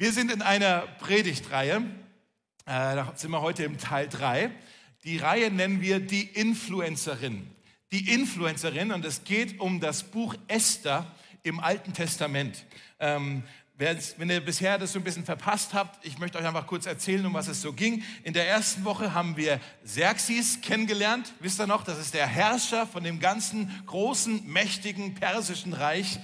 Wir sind in einer Predigtreihe. Äh, da sind wir heute im Teil 3. Die Reihe nennen wir die Influencerin. Die Influencerin und es geht um das Buch Esther im Alten Testament. Ähm, wenn ihr bisher das so ein bisschen verpasst habt, ich möchte euch einfach kurz erzählen, um was es so ging. In der ersten Woche haben wir Xerxes kennengelernt. Wisst ihr noch, das ist der Herrscher von dem ganzen großen, mächtigen persischen Reich.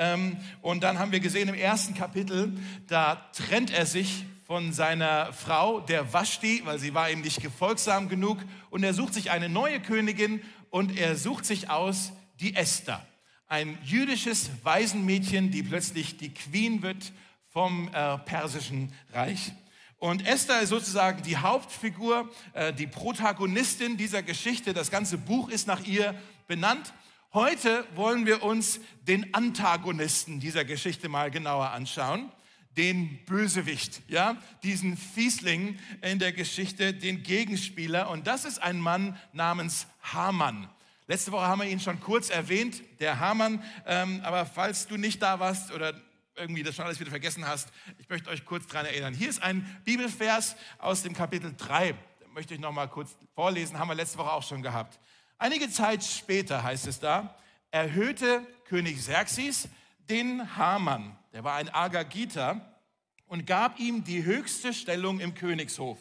Ähm, und dann haben wir gesehen im ersten Kapitel, da trennt er sich von seiner Frau, der Vashti, weil sie war ihm nicht gefolgsam genug. Und er sucht sich eine neue Königin und er sucht sich aus die Esther. Ein jüdisches Waisenmädchen, die plötzlich die Queen wird vom äh, persischen Reich. Und Esther ist sozusagen die Hauptfigur, äh, die Protagonistin dieser Geschichte. Das ganze Buch ist nach ihr benannt. Heute wollen wir uns den Antagonisten dieser Geschichte mal genauer anschauen. Den Bösewicht, ja, diesen Fiesling in der Geschichte, den Gegenspieler. Und das ist ein Mann namens Haman. Letzte Woche haben wir ihn schon kurz erwähnt, der Haman. Ähm, aber falls du nicht da warst oder irgendwie das schon alles wieder vergessen hast, ich möchte euch kurz daran erinnern. Hier ist ein Bibelvers aus dem Kapitel 3. Da möchte ich noch mal kurz vorlesen, haben wir letzte Woche auch schon gehabt. Einige Zeit später, heißt es da, erhöhte König Xerxes den Haman, der war ein Agagiter, und gab ihm die höchste Stellung im Königshof.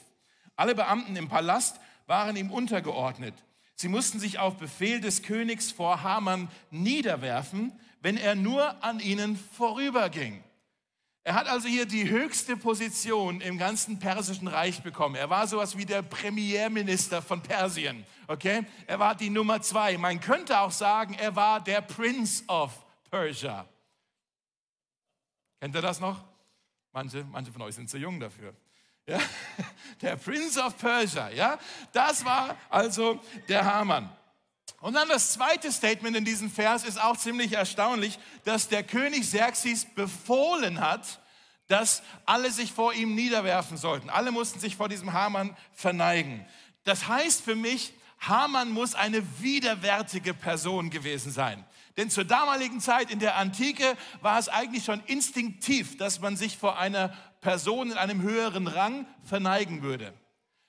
Alle Beamten im Palast waren ihm untergeordnet. Sie mussten sich auf Befehl des Königs vor Haman niederwerfen, wenn er nur an ihnen vorüberging. Er hat also hier die höchste Position im ganzen persischen Reich bekommen. Er war sowas wie der Premierminister von Persien. Okay? Er war die Nummer zwei. Man könnte auch sagen, er war der Prince of Persia. Kennt ihr das noch? Manche, manche von euch sind zu jung dafür. Ja? Der Prince of Persia, ja? Das war also der Hamann. Und dann das zweite Statement in diesem Vers ist auch ziemlich erstaunlich, dass der König Xerxes befohlen hat, dass alle sich vor ihm niederwerfen sollten. Alle mussten sich vor diesem Haman verneigen. Das heißt für mich, Haman muss eine widerwärtige Person gewesen sein. Denn zur damaligen Zeit in der Antike war es eigentlich schon instinktiv, dass man sich vor einer Person in einem höheren Rang verneigen würde.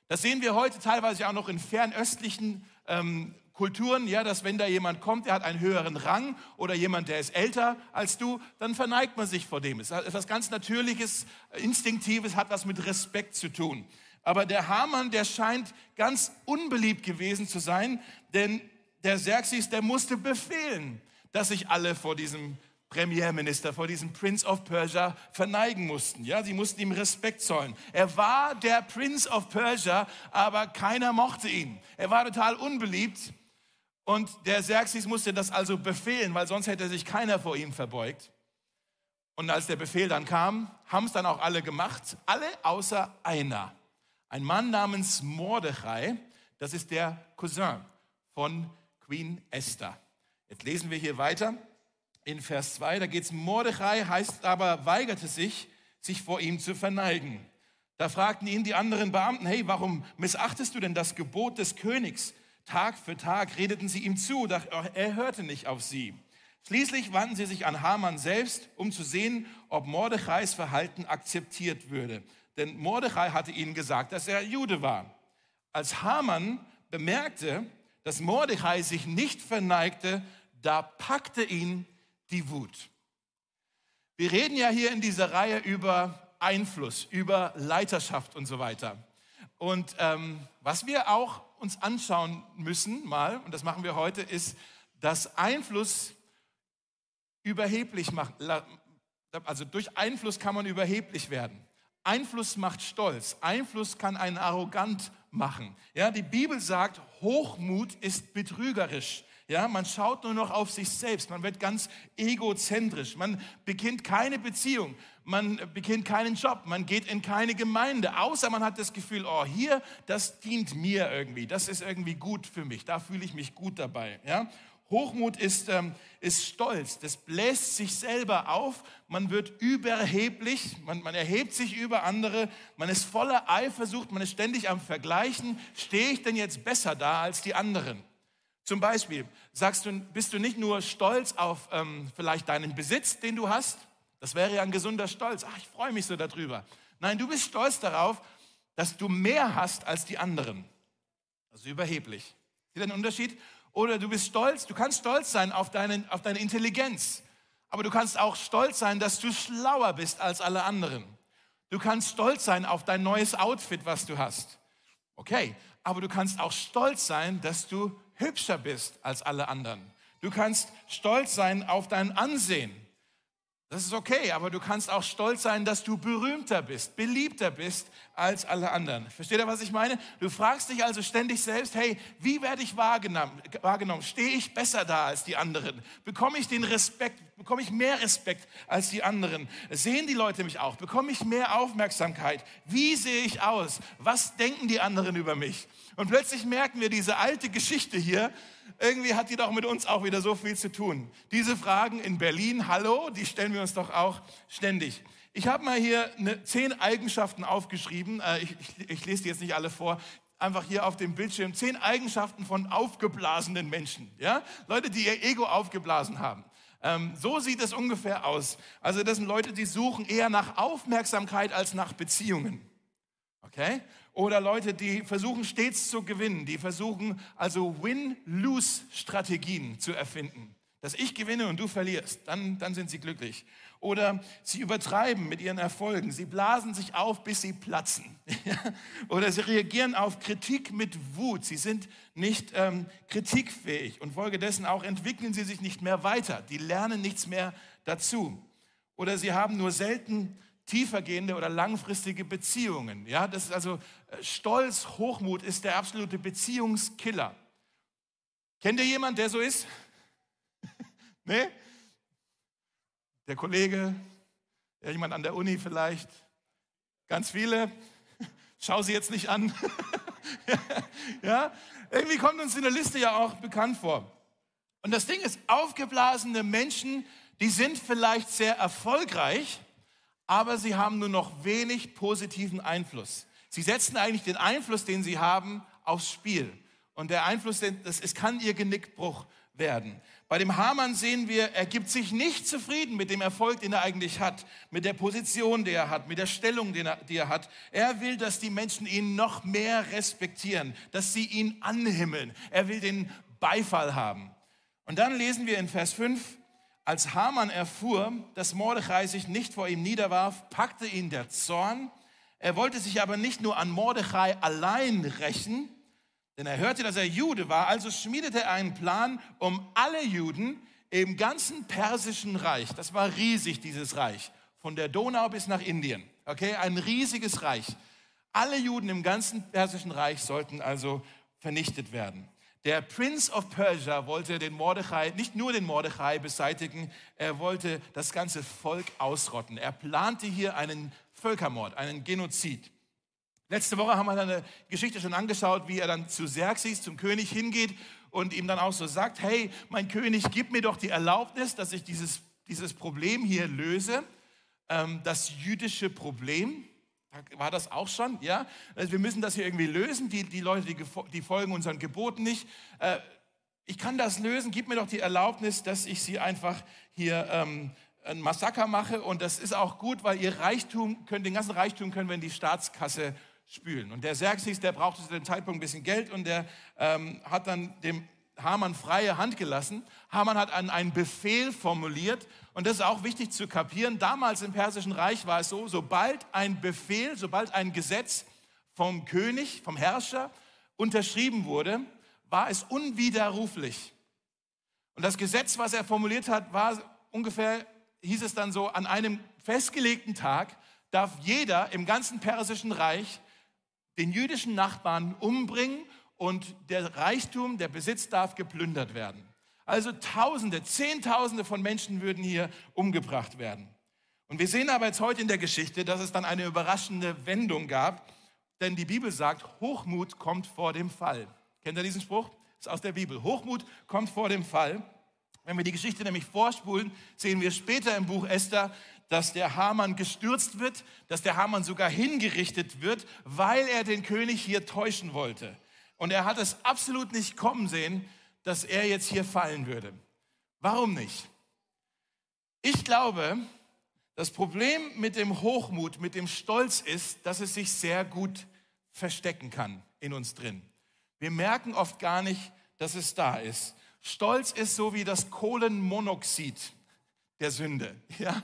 Das sehen wir heute teilweise auch noch in fernöstlichen ähm, Kulturen, ja, dass wenn da jemand kommt, der hat einen höheren Rang oder jemand, der ist älter als du, dann verneigt man sich vor dem. Es ist etwas ganz Natürliches, Instinktives, hat was mit Respekt zu tun. Aber der Hamann, der scheint ganz unbeliebt gewesen zu sein, denn der Xerxes, der musste befehlen, dass sich alle vor diesem Premierminister, vor diesem Prince of Persia verneigen mussten. Ja, sie mussten ihm Respekt zollen. Er war der Prince of Persia, aber keiner mochte ihn. Er war total unbeliebt und der Xerxes musste das also befehlen, weil sonst hätte sich keiner vor ihm verbeugt. Und als der Befehl dann kam, haben es dann auch alle gemacht, alle außer einer. Ein Mann namens Mordechai, das ist der Cousin von Queen Esther. Jetzt lesen wir hier weiter in Vers 2, da geht es, Mordechai heißt aber, weigerte sich, sich vor ihm zu verneigen. Da fragten ihn die anderen Beamten, hey, warum missachtest du denn das Gebot des Königs? Tag für Tag redeten sie ihm zu, doch er hörte nicht auf sie. Schließlich wandten sie sich an Haman selbst, um zu sehen, ob Mordechais Verhalten akzeptiert würde. Denn Mordechai hatte ihnen gesagt, dass er Jude war. Als Haman bemerkte, dass Mordechai sich nicht verneigte, da packte ihn die Wut. Wir reden ja hier in dieser Reihe über Einfluss, über Leiterschaft und so weiter. Und ähm, was wir auch uns anschauen müssen, mal, und das machen wir heute, ist, dass Einfluss überheblich macht. Also durch Einfluss kann man überheblich werden. Einfluss macht stolz. Einfluss kann einen arrogant machen. Ja, die Bibel sagt, Hochmut ist betrügerisch. Ja, man schaut nur noch auf sich selbst. Man wird ganz egozentrisch. Man beginnt keine Beziehung. Man beginnt keinen Job. Man geht in keine Gemeinde. Außer man hat das Gefühl, oh, hier, das dient mir irgendwie. Das ist irgendwie gut für mich. Da fühle ich mich gut dabei. Ja? Hochmut ist, ähm, ist Stolz. Das bläst sich selber auf. Man wird überheblich. Man, man erhebt sich über andere. Man ist voller Eifersucht. Man ist ständig am Vergleichen. Stehe ich denn jetzt besser da als die anderen? Zum Beispiel sagst du, bist du nicht nur stolz auf ähm, vielleicht deinen Besitz, den du hast, Das wäre ja ein gesunder Stolz. Ach, ich freue mich so darüber. Nein, du bist stolz darauf, dass du mehr hast als die anderen. Ist überheblich. Seht den Unterschied? Oder du bist stolz, du kannst stolz sein auf deine, auf deine Intelligenz, aber du kannst auch stolz sein, dass du schlauer bist als alle anderen. Du kannst stolz sein auf dein neues Outfit, was du hast. Okay, aber du kannst auch stolz sein, dass du hübscher bist als alle anderen. Du kannst stolz sein auf dein Ansehen. Das ist okay, aber du kannst auch stolz sein, dass du berühmter bist, beliebter bist als alle anderen. Versteht ihr, was ich meine? Du fragst dich also ständig selbst, hey, wie werde ich wahrgenommen? wahrgenommen? Stehe ich besser da als die anderen? Bekomme ich den Respekt? Bekomme ich mehr Respekt als die anderen? Sehen die Leute mich auch? Bekomme ich mehr Aufmerksamkeit? Wie sehe ich aus? Was denken die anderen über mich? Und plötzlich merken wir diese alte Geschichte hier, irgendwie hat die doch mit uns auch wieder so viel zu tun. Diese Fragen in Berlin, hallo, die stellen wir uns doch auch ständig. Ich habe mal hier eine, zehn Eigenschaften aufgeschrieben. Äh, ich, ich, ich lese die jetzt nicht alle vor einfach hier auf dem Bildschirm zehn Eigenschaften von aufgeblasenen Menschen. Ja? Leute, die ihr Ego aufgeblasen haben. Ähm, so sieht es ungefähr aus. Also das sind Leute, die suchen eher nach Aufmerksamkeit als nach Beziehungen. Okay? Oder Leute, die versuchen stets zu gewinnen, die versuchen also Win-Lose-Strategien zu erfinden. Dass ich gewinne und du verlierst, dann, dann sind sie glücklich. Oder sie übertreiben mit ihren Erfolgen, sie blasen sich auf, bis sie platzen. Oder sie reagieren auf Kritik mit Wut, sie sind nicht ähm, kritikfähig und folgedessen auch entwickeln sie sich nicht mehr weiter, die lernen nichts mehr dazu. Oder sie haben nur selten tiefergehende oder langfristige Beziehungen. Ja, das ist also äh, Stolz, Hochmut ist der absolute Beziehungskiller. Kennt ihr jemanden, der so ist? nee? Der Kollege, jemand an der Uni vielleicht, ganz viele. Schau sie jetzt nicht an. ja, irgendwie kommt uns in der Liste ja auch bekannt vor. Und das Ding ist, aufgeblasene Menschen, die sind vielleicht sehr erfolgreich, aber sie haben nur noch wenig positiven Einfluss. Sie setzen eigentlich den Einfluss, den sie haben, aufs Spiel. Und der Einfluss, das, es kann ihr Genickbruch werden. Bei dem Hamann sehen wir, er gibt sich nicht zufrieden mit dem Erfolg, den er eigentlich hat, mit der Position, die er hat, mit der Stellung, die er hat. Er will, dass die Menschen ihn noch mehr respektieren, dass sie ihn anhimmeln. Er will den Beifall haben. Und dann lesen wir in Vers 5, als Haman erfuhr, dass Mordechai sich nicht vor ihm niederwarf, packte ihn der Zorn. Er wollte sich aber nicht nur an Mordechai allein rächen, denn er hörte, dass er Jude war, also schmiedete er einen Plan, um alle Juden im ganzen persischen Reich, das war riesig, dieses Reich, von der Donau bis nach Indien, okay, ein riesiges Reich. Alle Juden im ganzen persischen Reich sollten also vernichtet werden. Der Prince of Persia wollte den Mordechai, nicht nur den Mordechai beseitigen, er wollte das ganze Volk ausrotten. Er plante hier einen Völkermord, einen Genozid. Letzte Woche haben wir eine Geschichte schon angeschaut, wie er dann zu Xerxes, zum König, hingeht und ihm dann auch so sagt, hey, mein König, gib mir doch die Erlaubnis, dass ich dieses, dieses Problem hier löse, ähm, das jüdische Problem. War das auch schon? Ja? Also wir müssen das hier irgendwie lösen. Die, die Leute, die, die folgen unseren Geboten nicht. Äh, ich kann das lösen. Gib mir doch die Erlaubnis, dass ich sie einfach hier ähm, ein Massaker mache. Und das ist auch gut, weil ihr Reichtum, können, den ganzen Reichtum können wir in die Staatskasse spülen. Und der Xerxes, der brauchte zu dem Zeitpunkt ein bisschen Geld und der ähm, hat dann dem Hamann freie Hand gelassen. Hamann hat einen, einen Befehl formuliert und das ist auch wichtig zu kapieren. Damals im Persischen Reich war es so, sobald ein Befehl, sobald ein Gesetz vom König, vom Herrscher unterschrieben wurde, war es unwiderruflich. Und das Gesetz, was er formuliert hat, war ungefähr, hieß es dann so, an einem festgelegten Tag darf jeder im ganzen Persischen Reich den jüdischen Nachbarn umbringen und der Reichtum, der Besitz darf geplündert werden. Also Tausende, Zehntausende von Menschen würden hier umgebracht werden. Und wir sehen aber jetzt heute in der Geschichte, dass es dann eine überraschende Wendung gab, denn die Bibel sagt, Hochmut kommt vor dem Fall. Kennt ihr diesen Spruch? Das ist aus der Bibel. Hochmut kommt vor dem Fall. Wenn wir die Geschichte nämlich vorspulen, sehen wir später im Buch Esther, dass der Hamann gestürzt wird, dass der Hamann sogar hingerichtet wird, weil er den König hier täuschen wollte. Und er hat es absolut nicht kommen sehen, dass er jetzt hier fallen würde. Warum nicht? Ich glaube, Das Problem mit dem Hochmut, mit dem Stolz ist, dass es sich sehr gut verstecken kann in uns drin. Wir merken oft gar nicht, dass es da ist. Stolz ist so wie das Kohlenmonoxid der Sünde. Ja?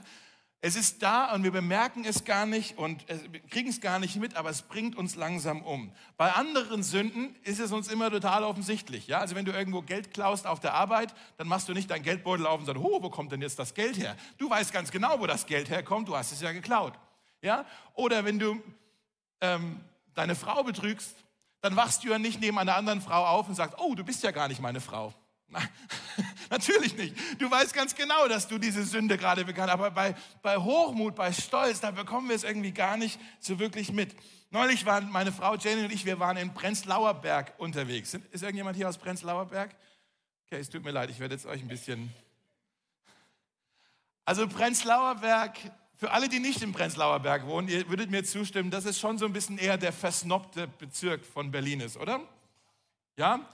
Es ist da und wir bemerken es gar nicht und kriegen es gar nicht mit, aber es bringt uns langsam um. Bei anderen Sünden ist es uns immer total offensichtlich. Ja? Also wenn du irgendwo Geld klaust auf der Arbeit, dann machst du nicht dein Geldbeutel auf und sagst, oh, wo kommt denn jetzt das Geld her? Du weißt ganz genau, wo das Geld herkommt, du hast es ja geklaut. Ja? Oder wenn du ähm, deine Frau betrügst, dann wachst du ja nicht neben einer anderen Frau auf und sagst, oh, du bist ja gar nicht meine Frau. Nein, natürlich nicht. Du weißt ganz genau, dass du diese Sünde gerade begann. Aber bei, bei Hochmut, bei Stolz, da bekommen wir es irgendwie gar nicht so wirklich mit. Neulich waren meine Frau Jenny und ich, wir waren in Prenzlauer Berg unterwegs. Ist irgendjemand hier aus Prenzlauer Berg? Okay, es tut mir leid, ich werde jetzt euch ein bisschen... Also Prenzlauer Berg, für alle, die nicht im Prenzlauer Berg wohnen, ihr würdet mir zustimmen, dass es schon so ein bisschen eher der versnobte Bezirk von Berlin ist, oder? Ja?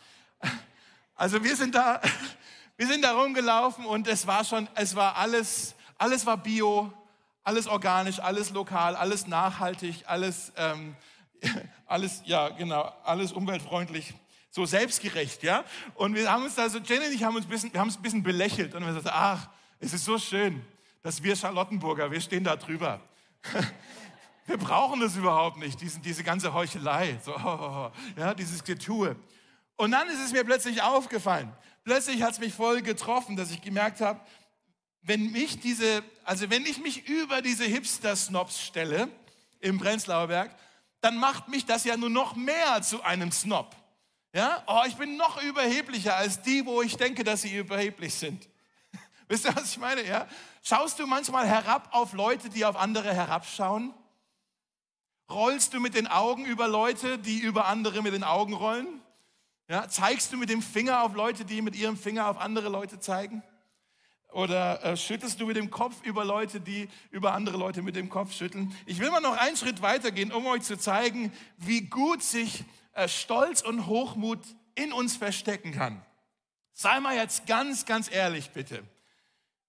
Also wir sind da, wir sind da rumgelaufen und es war schon, es war alles, alles war bio, alles organisch, alles lokal, alles nachhaltig, alles, ähm, alles, ja genau, alles umweltfreundlich, so selbstgerecht, ja. Und wir haben uns da so, Jenny und ich haben uns ein bisschen, wir haben uns ein bisschen belächelt und wir gesagt, ach, es ist so schön, dass wir Charlottenburger, wir stehen da drüber. Wir brauchen das überhaupt nicht, diesen, diese ganze Heuchelei, so, ja, dieses Getue. Und dann ist es mir plötzlich aufgefallen. Plötzlich hat es mich voll getroffen, dass ich gemerkt habe, wenn mich diese, also wenn ich mich über diese Hipster-Snobs stelle im Prenzlauer Berg, dann macht mich das ja nur noch mehr zu einem Snob. Ja, oh, ich bin noch überheblicher als die, wo ich denke, dass sie überheblich sind. Wisst ihr, was ich meine? Ja? Schaust du manchmal herab auf Leute, die auf andere herabschauen? Rollst du mit den Augen über Leute, die über andere mit den Augen rollen? Ja, zeigst du mit dem Finger auf Leute, die mit ihrem Finger auf andere Leute zeigen? Oder äh, schüttelst du mit dem Kopf über Leute, die über andere Leute mit dem Kopf schütteln? Ich will mal noch einen Schritt weitergehen, um euch zu zeigen, wie gut sich äh, Stolz und Hochmut in uns verstecken kann. Sei mal jetzt ganz, ganz ehrlich, bitte.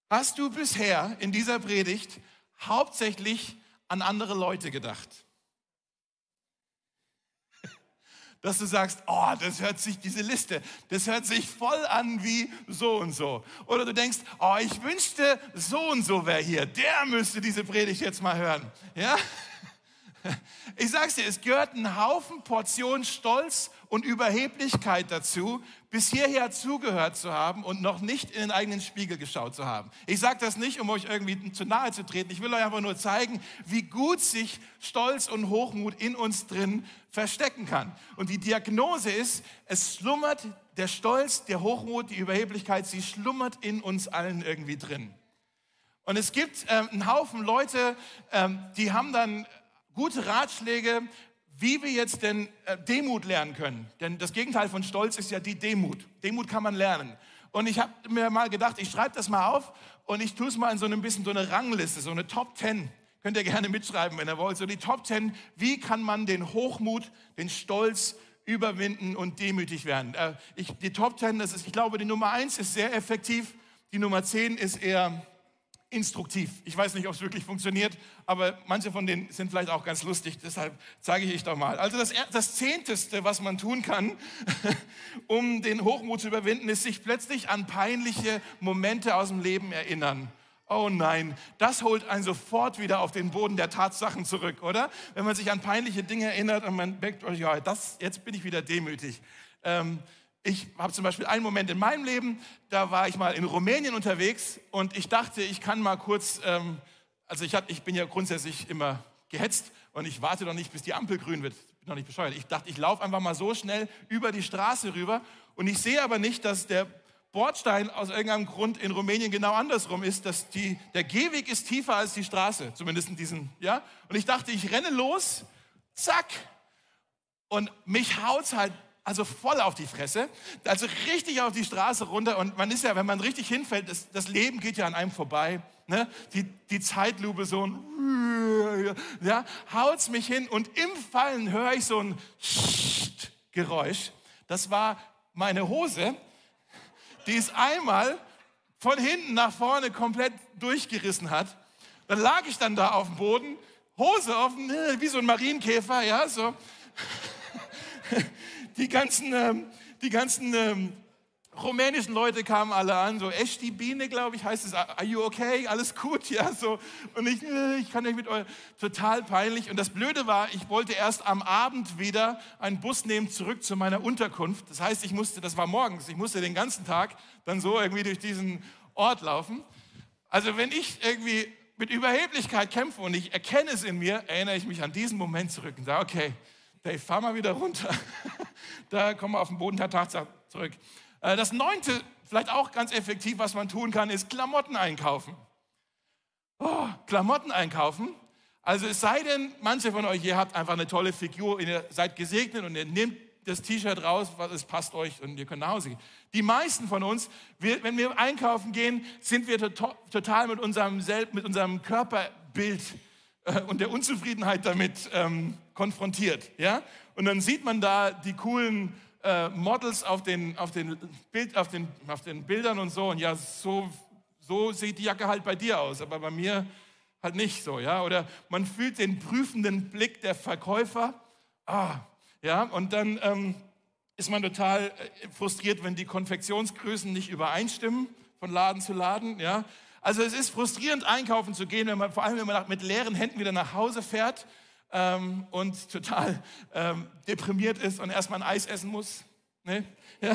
Hast du bisher in dieser Predigt hauptsächlich an andere Leute gedacht? Dass du sagst, oh, das hört sich, diese Liste, das hört sich voll an wie so und so. Oder du denkst, oh, ich wünschte, so und so wäre hier, der müsste diese Predigt jetzt mal hören. Ja? Ich sag's dir, es gehört ein Haufen Portion Stolz und Überheblichkeit dazu, bis hierher zugehört zu haben und noch nicht in den eigenen Spiegel geschaut zu haben. Ich sage das nicht, um euch irgendwie zu nahe zu treten. Ich will euch einfach nur zeigen, wie gut sich Stolz und Hochmut in uns drin verstecken kann. Und die Diagnose ist, es schlummert der Stolz, der Hochmut, die Überheblichkeit, sie schlummert in uns allen irgendwie drin. Und es gibt ähm, einen Haufen Leute, ähm, die haben dann gute Ratschläge, wie wir jetzt denn äh, Demut lernen können. Denn das Gegenteil von Stolz ist ja die Demut. Demut kann man lernen. Und ich habe mir mal gedacht, ich schreibe das mal auf und ich tue es mal in so ein bisschen so eine Rangliste, so eine Top 10. Könnt ihr gerne mitschreiben, wenn ihr wollt. So die Top 10, wie kann man den Hochmut, den Stolz überwinden und demütig werden. Äh, ich, die Top 10, das ist, ich glaube, die Nummer 1 ist sehr effektiv. Die Nummer 10 ist eher instruktiv. Ich weiß nicht, ob es wirklich funktioniert, aber manche von denen sind vielleicht auch ganz lustig, deshalb zeige ich euch doch mal. Also das, das Zehnteste, was man tun kann, um den Hochmut zu überwinden, ist sich plötzlich an peinliche Momente aus dem Leben erinnern. Oh nein, das holt einen sofort wieder auf den Boden der Tatsachen zurück, oder? Wenn man sich an peinliche Dinge erinnert und man denkt, oh ja, das, jetzt bin ich wieder demütig. Ähm, ich habe zum Beispiel einen Moment in meinem Leben, da war ich mal in Rumänien unterwegs und ich dachte, ich kann mal kurz, ähm, also ich, hab, ich bin ja grundsätzlich immer gehetzt und ich warte doch nicht, bis die Ampel grün wird. Ich bin doch nicht bescheuert. Ich dachte, ich laufe einfach mal so schnell über die Straße rüber und ich sehe aber nicht, dass der Bordstein aus irgendeinem Grund in Rumänien genau andersrum ist, dass die, der Gehweg ist tiefer als die Straße, zumindest in diesen, ja. Und ich dachte, ich renne los, zack, und mich haut's halt also voll auf die Fresse, also richtig auf die Straße runter. Und man ist ja, wenn man richtig hinfällt, das, das Leben geht ja an einem vorbei. Ne? Die, die Zeitlupe so ein, ja, haut's mich hin und im Fallen höre ich so ein Geräusch. Das war meine Hose, die ist einmal von hinten nach vorne komplett durchgerissen hat. Dann lag ich dann da auf dem Boden, Hose offen, äh, wie so ein Marienkäfer, ja, so. Die ganzen, ähm, die ganzen ähm, rumänischen Leute kamen alle an, so Eshti Biene, glaube ich, heißt es, are you okay? Alles gut, ja, so. Und ich, ich kann nicht mit euch, total peinlich. Und das Blöde war, ich wollte erst am Abend wieder einen Bus nehmen zurück zu meiner Unterkunft. Das heißt, ich musste, das war morgens, ich musste den ganzen Tag dann so irgendwie durch diesen Ort laufen. Also wenn ich irgendwie mit Überheblichkeit kämpfe und ich erkenne es in mir, erinnere ich mich an diesen Moment zurück und sage, okay, Dave, fahr mal wieder runter. da kommen wir auf den Boden der Tatsache zurück. Äh, das neunte, vielleicht auch ganz effektiv, was man tun kann, ist Klamotten einkaufen. Oh, Klamotten einkaufen. Also es sei denn, manche von euch, ihr habt einfach eine tolle Figur, ihr seid gesegnet und ihr nehmt das T-Shirt raus, was es passt euch und ihr könnt nach Hause gehen. Die meisten von uns, wir, wenn wir einkaufen gehen, sind wir total mit unserem, mit unserem Körperbild äh, und der Unzufriedenheit damit ähm, konfrontiert. Ja? Und dann sieht man da die coolen äh, Models auf den, auf, den Bild, auf, den, auf den Bildern und so. Und ja, so, so sieht die Jacke halt bei dir aus, aber bei mir halt nicht so. Ja? Oder man fühlt den prüfenden Blick der Verkäufer. Ah, ja, und dann ähm, ist man total äh, frustriert, wenn die Konfektionsgrößen nicht übereinstimmen von Laden zu Laden. Ja? Also es ist frustrierend, einkaufen zu gehen, wenn man, vor allem wenn man mit leeren Händen wieder nach Hause fährt ähm, und total ähm, deprimiert ist und erstmal ein Eis essen muss. Ne? Ja?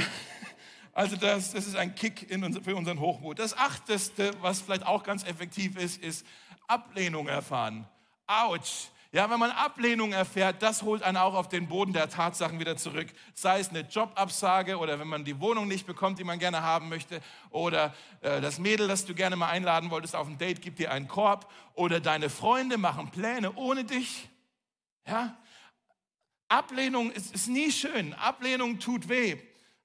Also das, das ist ein Kick unser, für unseren Hochmut. Das Achteste, was vielleicht auch ganz effektiv ist, ist Ablehnung erfahren. Autsch. Ja, wenn man Ablehnung erfährt, das holt einen auch auf den Boden der Tatsachen wieder zurück. Sei es eine Jobabsage oder wenn man die Wohnung nicht bekommt, die man gerne haben möchte, oder äh, das Mädel, das du gerne mal einladen wolltest auf ein Date, gibt dir einen Korb, oder deine Freunde machen Pläne ohne dich. Ja, Ablehnung ist, ist nie schön. Ablehnung tut weh.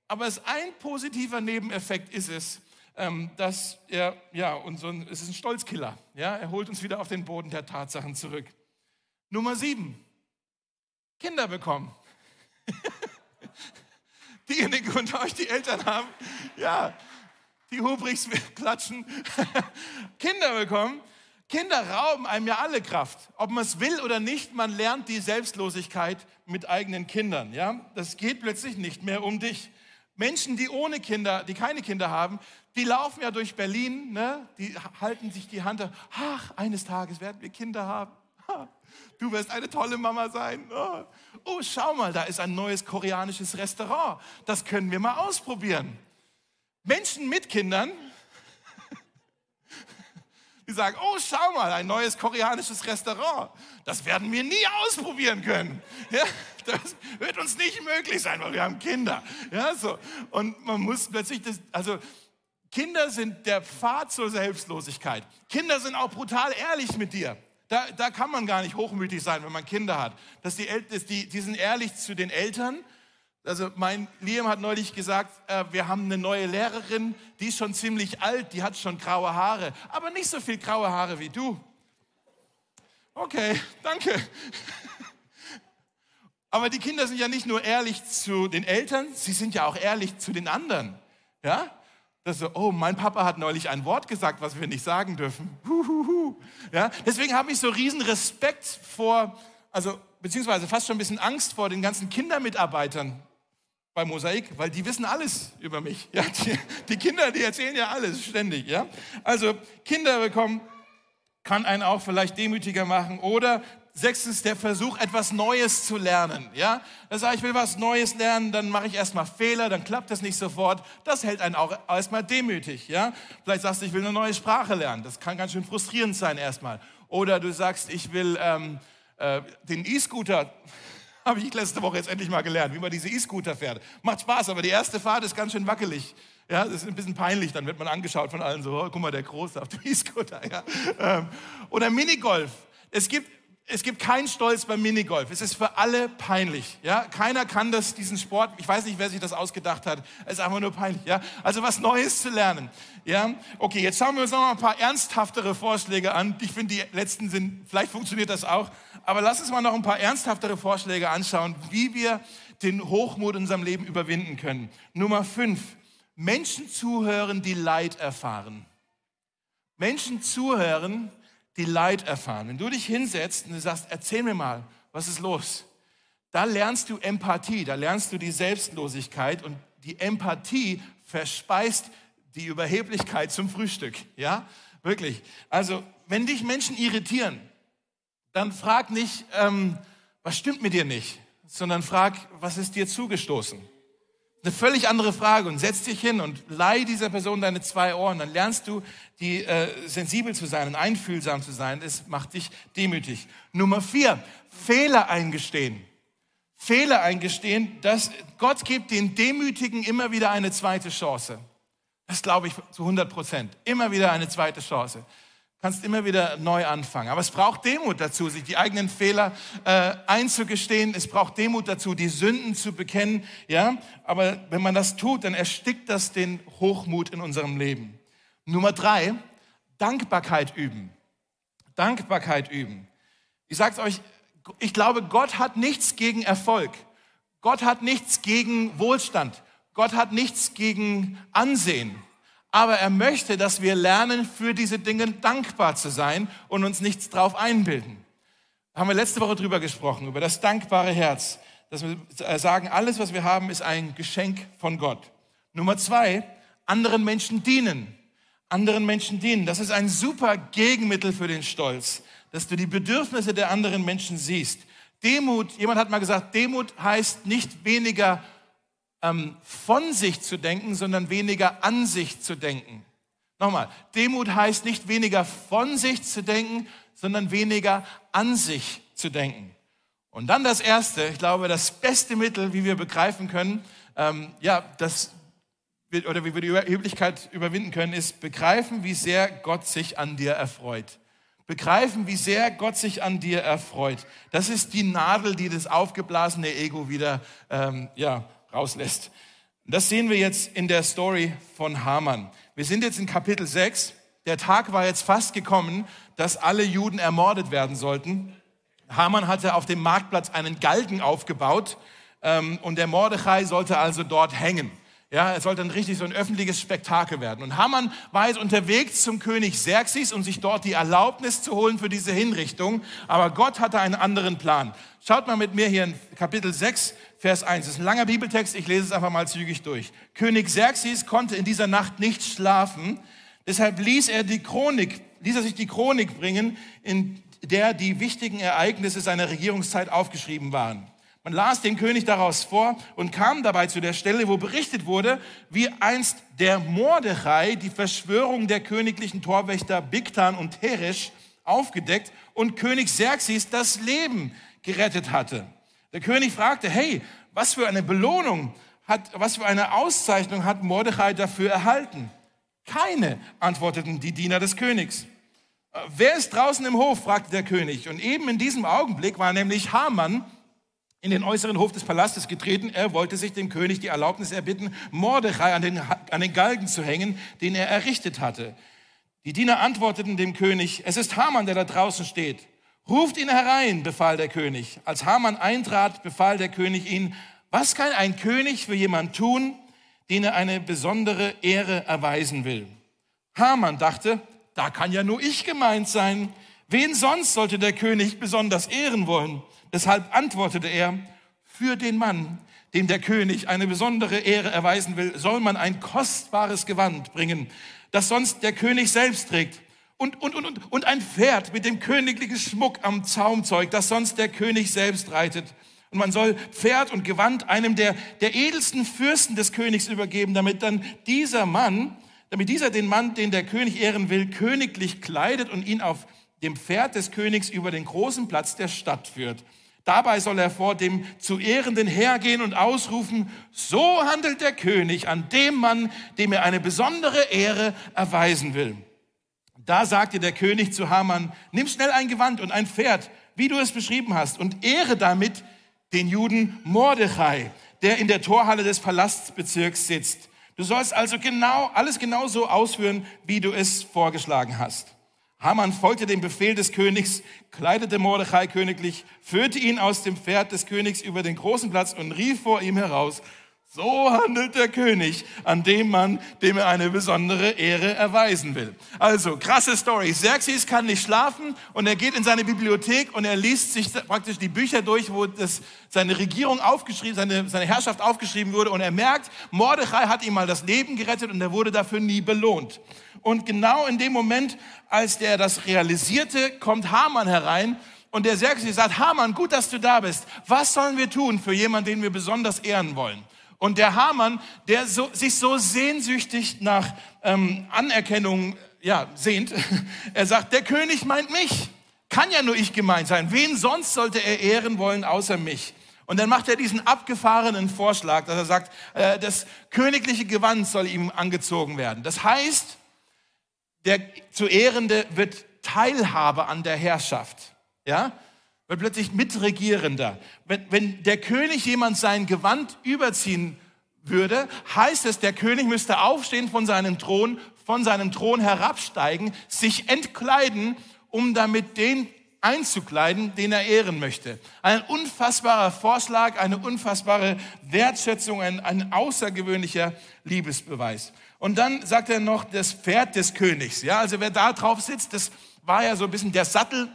Aber es ein positiver Nebeneffekt ist es, ähm, dass er, ja, und es ist ein Stolzkiller. Ja, er holt uns wieder auf den Boden der Tatsachen zurück. Nummer sieben, Kinder bekommen. Diejenigen unter euch, die Eltern haben, ja, die Hubrichs klatschen. Kinder bekommen. Kinder rauben einem ja alle Kraft. Ob man es will oder nicht, man lernt die Selbstlosigkeit mit eigenen Kindern. Ja? Das geht plötzlich nicht mehr um dich. Menschen, die ohne Kinder, die keine Kinder haben, die laufen ja durch Berlin, ne? die halten sich die Hand, ach, eines Tages werden wir Kinder haben. Du wirst eine tolle Mama sein. Oh. oh, schau mal, da ist ein neues koreanisches Restaurant. Das können wir mal ausprobieren. Menschen mit Kindern, die sagen, oh, schau mal, ein neues koreanisches Restaurant. Das werden wir nie ausprobieren können. Ja, das wird uns nicht möglich sein, weil wir haben Kinder. Ja, so. Und man muss plötzlich das, also Kinder sind der Pfad zur Selbstlosigkeit. Kinder sind auch brutal ehrlich mit dir. Da, da kann man gar nicht hochmütig sein, wenn man Kinder hat. Dass die, dass die, die sind ehrlich zu den Eltern. Also mein Liam hat neulich gesagt, äh, wir haben eine neue Lehrerin, die ist schon ziemlich alt, die hat schon graue Haare, aber nicht so viel graue Haare wie du. Okay, danke. Aber die Kinder sind ja nicht nur ehrlich zu den Eltern, sie sind ja auch ehrlich zu den anderen. Ja? Das so, oh, mein Papa hat neulich ein Wort gesagt, was wir nicht sagen dürfen. Huhuhu. Ja, deswegen habe ich so riesen Respekt vor, also beziehungsweise fast schon ein bisschen Angst vor den ganzen Kindermitarbeitern bei Mosaik, weil die wissen alles über mich. Ja, die, die Kinder, die erzählen ja alles ständig. Ja, also Kinder bekommen kann einen auch vielleicht demütiger machen oder Sechstens, der Versuch, etwas Neues zu lernen. Ja, da sage ich, will was Neues lernen, dann mache ich erstmal Fehler, dann klappt das nicht sofort. Das hält einen auch erstmal demütig. Ja, vielleicht sagst du, ich will eine neue Sprache lernen. Das kann ganz schön frustrierend sein erstmal. Oder du sagst, ich will ähm, äh, den E-Scooter. Habe ich letzte Woche jetzt endlich mal gelernt, wie man diese E-Scooter fährt. Macht Spaß, aber die erste Fahrt ist ganz schön wackelig. Ja, das ist ein bisschen peinlich, dann wird man angeschaut von allen so, oh, guck mal, der Große auf dem E-Scooter. Ja. Ähm, oder Minigolf. Es gibt es gibt keinen Stolz beim Minigolf. Es ist für alle peinlich. Ja? Keiner kann das, diesen Sport, ich weiß nicht, wer sich das ausgedacht hat. Es ist einfach nur peinlich. Ja? Also was Neues zu lernen. Ja? Okay, jetzt schauen wir uns noch mal ein paar ernsthaftere Vorschläge an. Ich finde, die letzten sind, vielleicht funktioniert das auch. Aber lass uns mal noch ein paar ernsthaftere Vorschläge anschauen, wie wir den Hochmut in unserem Leben überwinden können. Nummer fünf. Menschen zuhören, die Leid erfahren. Menschen zuhören, die Leid erfahren, wenn du dich hinsetzt und du sagst, erzähl mir mal, was ist los? Da lernst du Empathie, da lernst du die Selbstlosigkeit und die Empathie verspeist die Überheblichkeit zum Frühstück. Ja, wirklich. Also, wenn dich Menschen irritieren, dann frag nicht, ähm, was stimmt mit dir nicht, sondern frag, was ist dir zugestoßen? Eine völlig andere Frage und setz dich hin und leih dieser Person deine zwei Ohren. Dann lernst du, die äh, sensibel zu sein und einfühlsam zu sein. Das macht dich demütig. Nummer vier, Fehler eingestehen. Fehler eingestehen, dass Gott gibt den Demütigen immer wieder eine zweite Chance. Das glaube ich zu 100 Prozent. Immer wieder eine zweite Chance. Kannst immer wieder neu anfangen. Aber es braucht Demut dazu, sich die eigenen Fehler äh, einzugestehen. Es braucht Demut dazu, die Sünden zu bekennen. Ja, aber wenn man das tut, dann erstickt das den Hochmut in unserem Leben. Nummer drei: Dankbarkeit üben. Dankbarkeit üben. Ich sage euch, ich glaube, Gott hat nichts gegen Erfolg. Gott hat nichts gegen Wohlstand. Gott hat nichts gegen Ansehen, aber er möchte, dass wir lernen, für diese Dinge dankbar zu sein und uns nichts drauf einbilden. Da haben wir letzte Woche drüber gesprochen, über das dankbare Herz, dass wir sagen, alles, was wir haben, ist ein Geschenk von Gott. Nummer zwei, anderen Menschen dienen. Anderen Menschen dienen. Das ist ein super Gegenmittel für den Stolz, dass du die Bedürfnisse der anderen Menschen siehst. Demut, jemand hat mal gesagt, Demut heißt nicht weniger ähm, von sich zu denken, sondern weniger an sich zu denken. Nochmal, Demut heißt nicht weniger von sich zu denken, sondern weniger an sich zu denken. Und dann das Erste, ich glaube, das beste Mittel, wie wir begreifen können, ähm, ja, das oder wie wir die Überheblichkeit überwinden können, ist begreifen, wie sehr Gott sich an dir erfreut. Begreifen, wie sehr Gott sich an dir erfreut. Das ist die Nadel, die das aufgeblasene Ego wieder ähm, ja, rauslässt. Das sehen wir jetzt in der Story von Haman. Wir sind jetzt in Kapitel 6. Der Tag war jetzt fast gekommen, dass alle Juden ermordet werden sollten. Haman hatte auf dem Marktplatz einen Galgen aufgebaut ähm, und der Mordechai sollte also dort hängen. Ja, es sollte ein richtig so ein öffentliches Spektakel werden. Und Haman war jetzt unterwegs zum König Xerxes, um sich dort die Erlaubnis zu holen für diese Hinrichtung. Aber Gott hatte einen anderen Plan. Schaut mal mit mir hier in Kapitel 6, Vers 1. Das ist ein langer Bibeltext, ich lese es einfach mal zügig durch. König Xerxes konnte in dieser Nacht nicht schlafen, deshalb ließ er die Chronik, ließ er sich die Chronik bringen, in der die wichtigen Ereignisse seiner Regierungszeit aufgeschrieben waren. Man las den König daraus vor und kam dabei zu der Stelle, wo berichtet wurde, wie einst der Mordechai die Verschwörung der königlichen Torwächter Bigtan und Teresh aufgedeckt und König Xerxes das Leben gerettet hatte. Der König fragte, hey, was für eine Belohnung hat, was für eine Auszeichnung hat Mordechai dafür erhalten? Keine, antworteten die Diener des Königs. Äh, wer ist draußen im Hof? fragte der König. Und eben in diesem Augenblick war nämlich Haman in den äußeren Hof des Palastes getreten. Er wollte sich dem König die Erlaubnis erbitten, Mordechai an den, an den Galgen zu hängen, den er errichtet hatte. Die Diener antworteten dem König, es ist Haman, der da draußen steht. Ruft ihn herein, befahl der König. Als Haman eintrat, befahl der König ihn, was kann ein König für jemand tun, den er eine besondere Ehre erweisen will? Haman dachte, da kann ja nur ich gemeint sein. Wen sonst sollte der König besonders ehren wollen? Deshalb antwortete er, für den Mann, dem der König eine besondere Ehre erweisen will, soll man ein kostbares Gewand bringen, das sonst der König selbst trägt und, und, und, und, ein Pferd mit dem königlichen Schmuck am Zaumzeug, das sonst der König selbst reitet. Und man soll Pferd und Gewand einem der, der edelsten Fürsten des Königs übergeben, damit dann dieser Mann, damit dieser den Mann, den der König ehren will, königlich kleidet und ihn auf dem Pferd des Königs über den großen Platz der Stadt führt. Dabei soll er vor dem zu Ehrenden hergehen und ausrufen, so handelt der König an dem Mann, dem er eine besondere Ehre erweisen will. Da sagte der König zu Haman, nimm schnell ein Gewand und ein Pferd, wie du es beschrieben hast, und ehre damit den Juden Mordechai, der in der Torhalle des Palastsbezirks sitzt. Du sollst also genau, alles genau so ausführen, wie du es vorgeschlagen hast. Haman folgte dem Befehl des Königs, kleidete Mordechai königlich, führte ihn aus dem Pferd des Königs über den großen Platz und rief vor ihm heraus, So handelt der König an dem Mann, dem er eine besondere Ehre erweisen will. Also, krasse Story. Xerxes kann nicht schlafen und er geht in seine Bibliothek und er liest sich praktisch die Bücher durch, wo das, seine Regierung aufgeschrieben, seine, seine Herrschaft aufgeschrieben wurde und er merkt, Mordechai hat ihm mal das Leben gerettet und er wurde dafür nie belohnt. Und genau in dem Moment, als der das realisierte, kommt Haman herein und der Xerxes sagt, Haman, gut, dass du da bist. Was sollen wir tun für jemanden, den wir besonders ehren wollen? Und der Hamann, der so, sich so sehnsüchtig nach ähm, Anerkennung ja, sehnt, er sagt, der König meint mich. Kann ja nur ich gemeint sein. Wen sonst sollte er ehren wollen außer mich? Und dann macht er diesen abgefahrenen Vorschlag, dass er sagt, äh, das königliche Gewand soll ihm angezogen werden. Das heißt, der zu Ehrende wird Teilhabe an der Herrschaft. Ja? wird plötzlich Mitregierender. Wenn, wenn der König jemand sein Gewand überziehen würde, heißt es, der König müsste aufstehen von seinem Thron, von seinem Thron herabsteigen, sich entkleiden, um damit den einzukleiden, den er ehren möchte. Ein unfassbarer Vorschlag, eine unfassbare Wertschätzung, ein, ein außergewöhnlicher Liebesbeweis. Und dann sagt er noch das Pferd des Königs. Ja, also wer da drauf sitzt, das war ja so ein bisschen der Sattel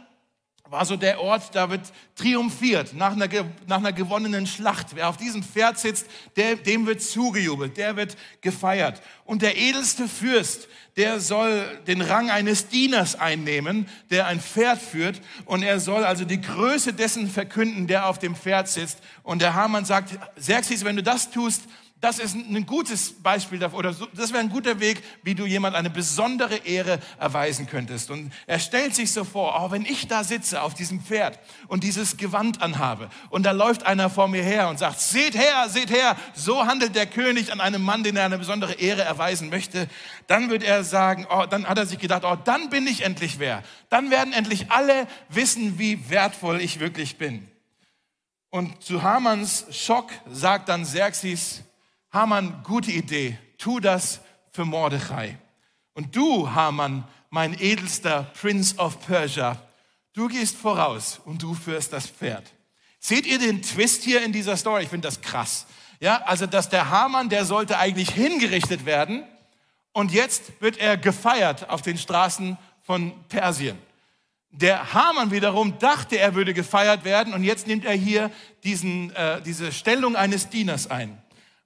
war so der Ort, da wird triumphiert nach einer, nach einer gewonnenen Schlacht. Wer auf diesem Pferd sitzt, der, dem wird zugejubelt, der wird gefeiert. Und der edelste Fürst, der soll den Rang eines Dieners einnehmen, der ein Pferd führt. Und er soll also die Größe dessen verkünden, der auf dem Pferd sitzt. Und der Hamann sagt, Xerxes, wenn du das tust, das ist ein gutes Beispiel dafür, oder das wäre ein guter Weg, wie du jemand eine besondere Ehre erweisen könntest. Und er stellt sich so vor, oh, wenn ich da sitze auf diesem Pferd und dieses Gewand anhabe und da läuft einer vor mir her und sagt, seht her, seht her, so handelt der König an einem Mann, den er eine besondere Ehre erweisen möchte, dann wird er sagen, oh, dann hat er sich gedacht, oh, dann bin ich endlich wer. Dann werden endlich alle wissen, wie wertvoll ich wirklich bin. Und zu Hamanns Schock sagt dann Xerxes, Haman, gute Idee, tu das für Mordechai. Und du, Haman, mein edelster Prince of Persia, du gehst voraus und du führst das Pferd. Seht ihr den Twist hier in dieser Story? Ich finde das krass. Ja, also, dass der Haman, der sollte eigentlich hingerichtet werden und jetzt wird er gefeiert auf den Straßen von Persien. Der Haman wiederum dachte, er würde gefeiert werden und jetzt nimmt er hier diesen, äh, diese Stellung eines Dieners ein.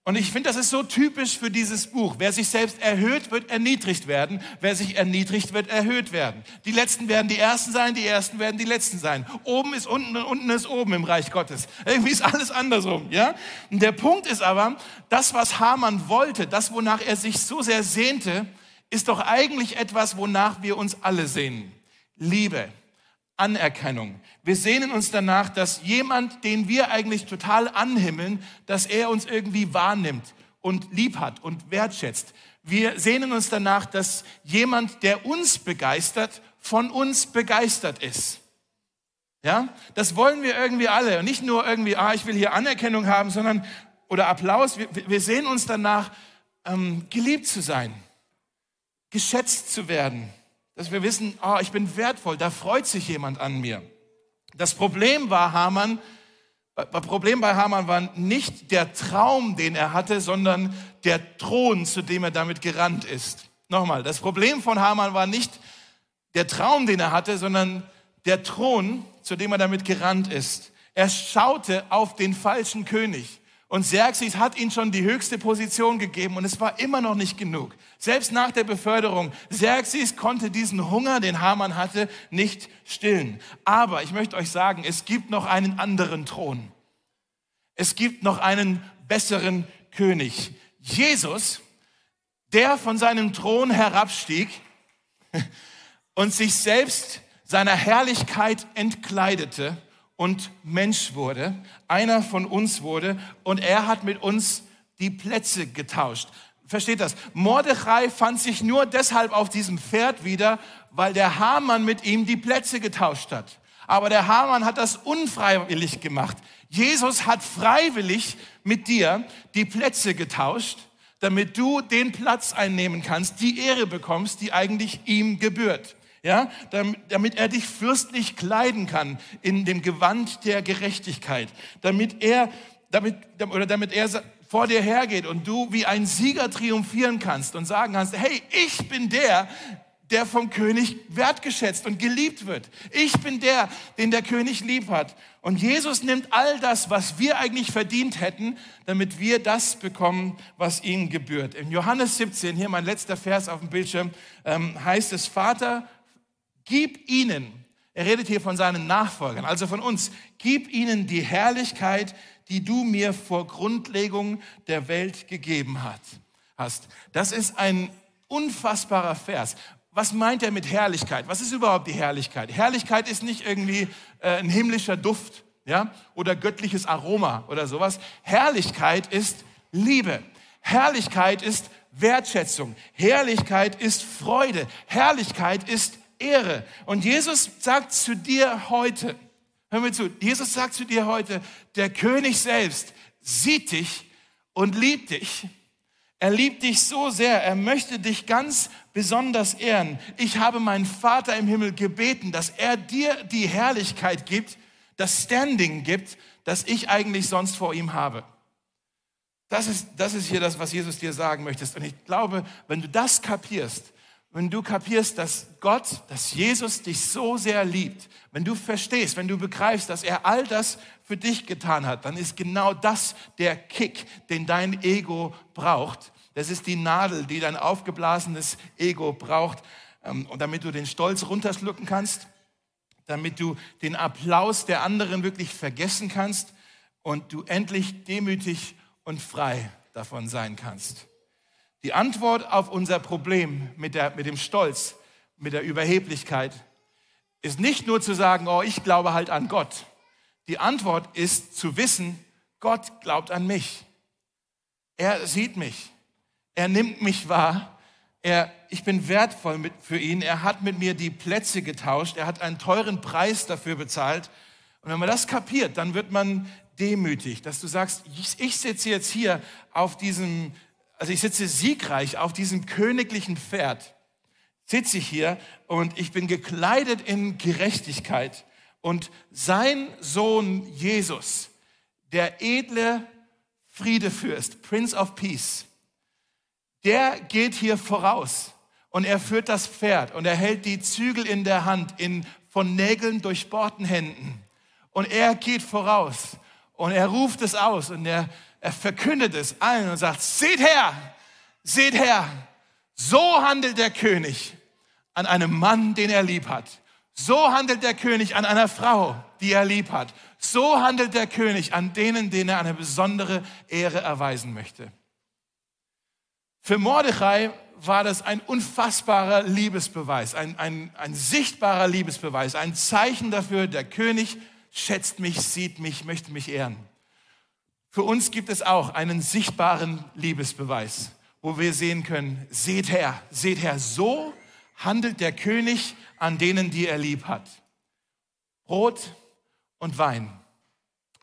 Und ich finde, das ist so typisch für dieses Buch. Wer sich selbst erhöht, wird erniedrigt werden. Wer sich erniedrigt, wird erhöht werden. Die Letzten werden die Ersten sein, die Ersten werden die Letzten sein. Oben ist unten und unten ist oben im Reich Gottes. Irgendwie ist alles andersrum, ja? Und der Punkt ist aber, das, was Haman wollte, das, wonach er sich so sehr sehnte, ist doch eigentlich etwas, wonach wir uns alle sehnen. Liebe. Anerkennung. Wir sehnen uns danach, dass jemand, den wir eigentlich total anhimmeln, dass er uns irgendwie wahrnimmt und lieb hat und wertschätzt. Wir sehnen uns danach, dass jemand, der uns begeistert, von uns begeistert ist. Ja, das wollen wir irgendwie alle. Und nicht nur irgendwie, ah, ich will hier Anerkennung haben, sondern, oder Applaus. Wir, wir sehen uns danach, ähm, geliebt zu sein, geschätzt zu werden, dass wir wissen, oh, ich bin wertvoll, da freut sich jemand an mir. Das Problem war Hamann, das Problem bei Hamann war nicht der Traum, den er hatte, sondern der Thron, zu dem er damit gerannt ist. Nochmal, das Problem von Hamann war nicht der Traum, den er hatte, sondern der Thron, zu dem er damit gerannt ist. Er schaute auf den falschen König. Und Xerxes hat ihm schon die höchste Position gegeben und es war immer noch nicht genug. Selbst nach der Beförderung, Xerxes konnte diesen Hunger, den Haman hatte, nicht stillen. Aber ich möchte euch sagen, es gibt noch einen anderen Thron. Es gibt noch einen besseren König. Jesus, der von seinem Thron herabstieg und sich selbst seiner Herrlichkeit entkleidete und Mensch wurde, einer von uns wurde und er hat mit uns die Plätze getauscht. Versteht das? Mordechai fand sich nur deshalb auf diesem Pferd wieder, weil der Hamann mit ihm die Plätze getauscht hat. Aber der Hamann hat das unfreiwillig gemacht. Jesus hat freiwillig mit dir die Plätze getauscht, damit du den Platz einnehmen kannst, die Ehre bekommst, die eigentlich ihm gebührt ja, damit er dich fürstlich kleiden kann in dem Gewand der Gerechtigkeit, damit er, damit, oder damit er vor dir hergeht und du wie ein Sieger triumphieren kannst und sagen kannst, hey, ich bin der, der vom König wertgeschätzt und geliebt wird. Ich bin der, den der König lieb hat. Und Jesus nimmt all das, was wir eigentlich verdient hätten, damit wir das bekommen, was ihnen gebührt. In Johannes 17, hier mein letzter Vers auf dem Bildschirm, ähm, heißt es, Vater, gib ihnen, er redet hier von seinen Nachfolgern, also von uns, gib ihnen die Herrlichkeit, die du mir vor Grundlegung der Welt gegeben hast. Das ist ein unfassbarer Vers was meint er mit Herrlichkeit? Was ist überhaupt die Herrlichkeit? Herrlichkeit ist nicht irgendwie äh, ein himmlischer Duft, ja, oder göttliches Aroma oder sowas. Herrlichkeit ist Liebe. Herrlichkeit ist Wertschätzung. Herrlichkeit ist Freude. Herrlichkeit ist Ehre. Und Jesus sagt zu dir heute, hör mir zu, Jesus sagt zu dir heute, der König selbst sieht dich und liebt dich. Er liebt dich so sehr, er möchte dich ganz besonders ehren. Ich habe meinen Vater im Himmel gebeten, dass er dir die Herrlichkeit gibt, das Standing gibt, das ich eigentlich sonst vor ihm habe. Das ist, das ist hier das, was Jesus dir sagen möchte. Und ich glaube, wenn du das kapierst, wenn du kapierst, dass Gott, dass Jesus dich so sehr liebt, wenn du verstehst, wenn du begreifst, dass er all das für dich getan hat, dann ist genau das der Kick, den dein Ego braucht. Das ist die Nadel, die dein aufgeblasenes Ego braucht, ähm, damit du den Stolz runterschlucken kannst, damit du den Applaus der anderen wirklich vergessen kannst und du endlich demütig und frei davon sein kannst. Die Antwort auf unser Problem mit, der, mit dem Stolz, mit der Überheblichkeit, ist nicht nur zu sagen, oh, ich glaube halt an Gott. Die Antwort ist zu wissen, Gott glaubt an mich. Er sieht mich. Er nimmt mich wahr. Er, ich bin wertvoll mit, für ihn. Er hat mit mir die Plätze getauscht. Er hat einen teuren Preis dafür bezahlt. Und wenn man das kapiert, dann wird man demütig, dass du sagst, ich, ich sitze jetzt hier auf diesem also ich sitze siegreich auf diesem königlichen Pferd, sitze ich hier und ich bin gekleidet in Gerechtigkeit. Und sein Sohn Jesus, der edle Friedefürst, Prince of Peace, der geht hier voraus und er führt das Pferd und er hält die Zügel in der Hand in von Nägeln durchbohrten Händen. Und er geht voraus und er ruft es aus und er er verkündet es allen und sagt, seht her, seht her, so handelt der König an einem Mann, den er lieb hat. So handelt der König an einer Frau, die er lieb hat. So handelt der König an denen, denen er eine besondere Ehre erweisen möchte. Für Mordechai war das ein unfassbarer Liebesbeweis, ein, ein, ein sichtbarer Liebesbeweis, ein Zeichen dafür, der König schätzt mich, sieht mich, möchte mich ehren. Für uns gibt es auch einen sichtbaren Liebesbeweis, wo wir sehen können, seht her, seht her, so handelt der König an denen, die er lieb hat. Brot und Wein.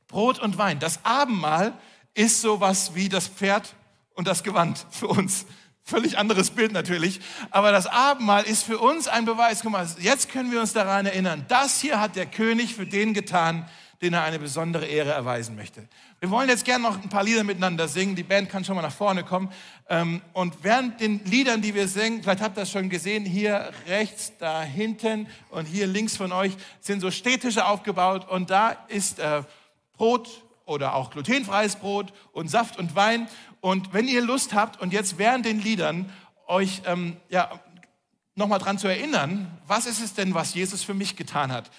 Brot und Wein. Das Abendmahl ist sowas wie das Pferd und das Gewand für uns. Völlig anderes Bild natürlich. Aber das Abendmahl ist für uns ein Beweis. Guck mal, jetzt können wir uns daran erinnern. Das hier hat der König für den getan, den er eine besondere Ehre erweisen möchte. Wir wollen jetzt gerne noch ein paar Lieder miteinander singen. Die Band kann schon mal nach vorne kommen. Ähm, und während den Liedern, die wir singen, vielleicht habt ihr das schon gesehen, hier rechts, da hinten und hier links von euch sind so Städtische aufgebaut und da ist äh, Brot oder auch glutenfreies Brot und Saft und Wein. Und wenn ihr Lust habt und jetzt während den Liedern euch ähm, ja, nochmal dran zu erinnern, was ist es denn, was Jesus für mich getan hat?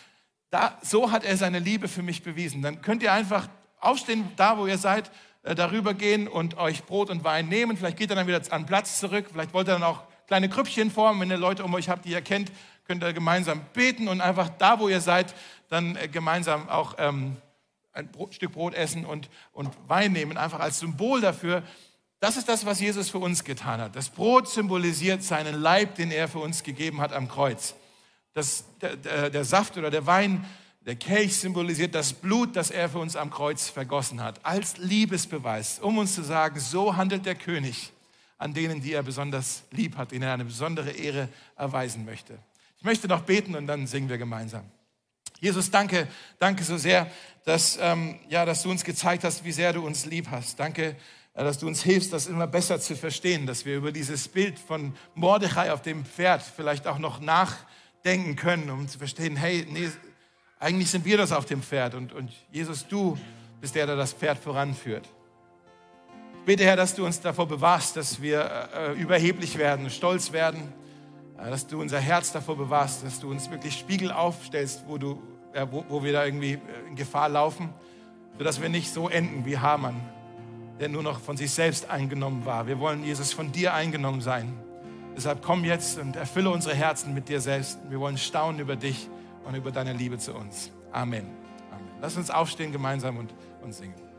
Da, so hat er seine Liebe für mich bewiesen. Dann könnt ihr einfach aufstehen, da wo ihr seid, äh, darüber gehen und euch Brot und Wein nehmen. Vielleicht geht ihr dann wieder an Platz zurück. Vielleicht wollt ihr dann auch kleine Krüppchen formen. Wenn ihr Leute um euch habt, die ihr kennt, könnt ihr gemeinsam beten und einfach da, wo ihr seid, dann äh, gemeinsam auch ähm, ein Brot, Stück Brot essen und, und Wein nehmen, einfach als Symbol dafür. Das ist das, was Jesus für uns getan hat. Das Brot symbolisiert seinen Leib, den er für uns gegeben hat am Kreuz. Das, der, der, der Saft oder der Wein, der Kelch symbolisiert das Blut, das er für uns am Kreuz vergossen hat, als Liebesbeweis, um uns zu sagen, so handelt der König an denen, die er besonders lieb hat, denen er eine besondere Ehre erweisen möchte. Ich möchte noch beten und dann singen wir gemeinsam. Jesus, danke, danke so sehr, dass, ähm, ja, dass du uns gezeigt hast, wie sehr du uns lieb hast. Danke, dass du uns hilfst, das immer besser zu verstehen, dass wir über dieses Bild von Mordechai auf dem Pferd vielleicht auch noch nachdenken können, um zu verstehen, hey, nee, eigentlich sind wir das auf dem Pferd und, und Jesus, du bist der, der das Pferd voranführt. Ich bete, Herr, dass du uns davor bewahrst, dass wir äh, überheblich werden, stolz werden, äh, dass du unser Herz davor bewahrst, dass du uns wirklich Spiegel aufstellst, wo, du, äh, wo, wo wir da irgendwie äh, in Gefahr laufen, sodass wir nicht so enden wie Hamann, der nur noch von sich selbst eingenommen war. Wir wollen, Jesus, von dir eingenommen sein. Deshalb komm jetzt und erfülle unsere Herzen mit dir selbst. Wir wollen staunen über dich und über deine Liebe zu uns. Amen. Amen. Lass uns aufstehen gemeinsam und, und singen.